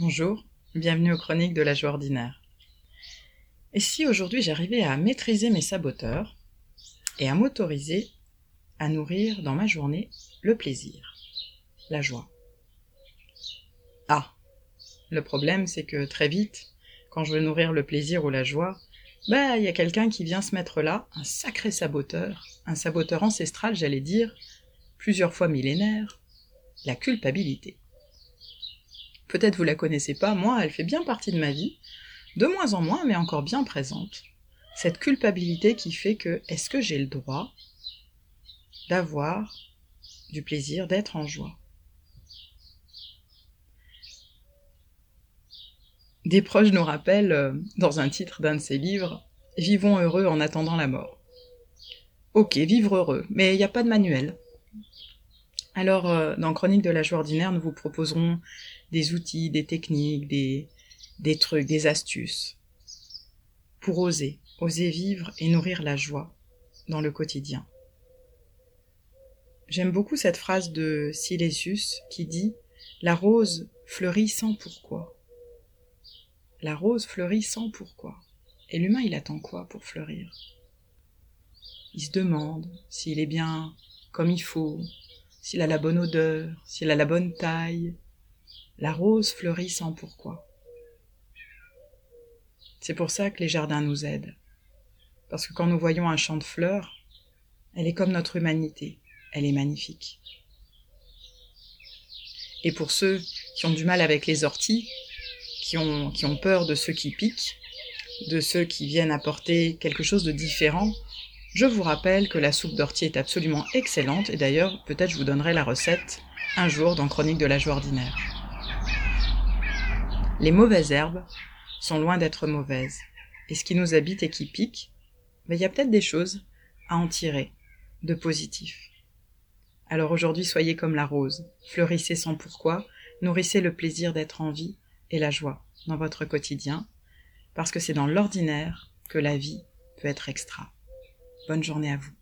Bonjour, bienvenue aux chroniques de la joie ordinaire. Et si aujourd'hui j'arrivais à maîtriser mes saboteurs et à m'autoriser à nourrir dans ma journée le plaisir, la joie? Ah, le problème c'est que très vite, quand je veux nourrir le plaisir ou la joie, bah il y a quelqu'un qui vient se mettre là, un sacré saboteur, un saboteur ancestral j'allais dire, plusieurs fois millénaire, la culpabilité. Peut-être vous la connaissez pas, moi elle fait bien partie de ma vie, de moins en moins mais encore bien présente. Cette culpabilité qui fait que est-ce que j'ai le droit d'avoir du plaisir, d'être en joie? Des proches nous rappellent, euh, dans un titre d'un de ses livres, Vivons heureux en attendant la mort. Ok, vivre heureux, mais il n'y a pas de manuel. Alors, euh, dans Chronique de la joie ordinaire, nous vous proposerons des outils, des techniques, des, des trucs, des astuces pour oser, oser vivre et nourrir la joie dans le quotidien. J'aime beaucoup cette phrase de Silésius qui dit La rose fleurit sans pourquoi. La rose fleurit sans pourquoi. Et l'humain, il attend quoi pour fleurir? Il se demande s'il est bien comme il faut, s'il a la bonne odeur, s'il a la bonne taille. La rose fleurit sans pourquoi. C'est pour ça que les jardins nous aident. Parce que quand nous voyons un champ de fleurs, elle est comme notre humanité, elle est magnifique. Et pour ceux qui ont du mal avec les orties, qui ont, qui ont peur de ceux qui piquent, de ceux qui viennent apporter quelque chose de différent, je vous rappelle que la soupe d'ortie est absolument excellente et d'ailleurs peut-être je vous donnerai la recette un jour dans Chronique de la joie ordinaire. Les mauvaises herbes sont loin d'être mauvaises. Et ce qui nous habite et qui pique, ben, il y a peut-être des choses à en tirer de positif. Alors aujourd'hui, soyez comme la rose, fleurissez sans pourquoi, nourrissez le plaisir d'être en vie et la joie dans votre quotidien, parce que c'est dans l'ordinaire que la vie peut être extra. Bonne journée à vous.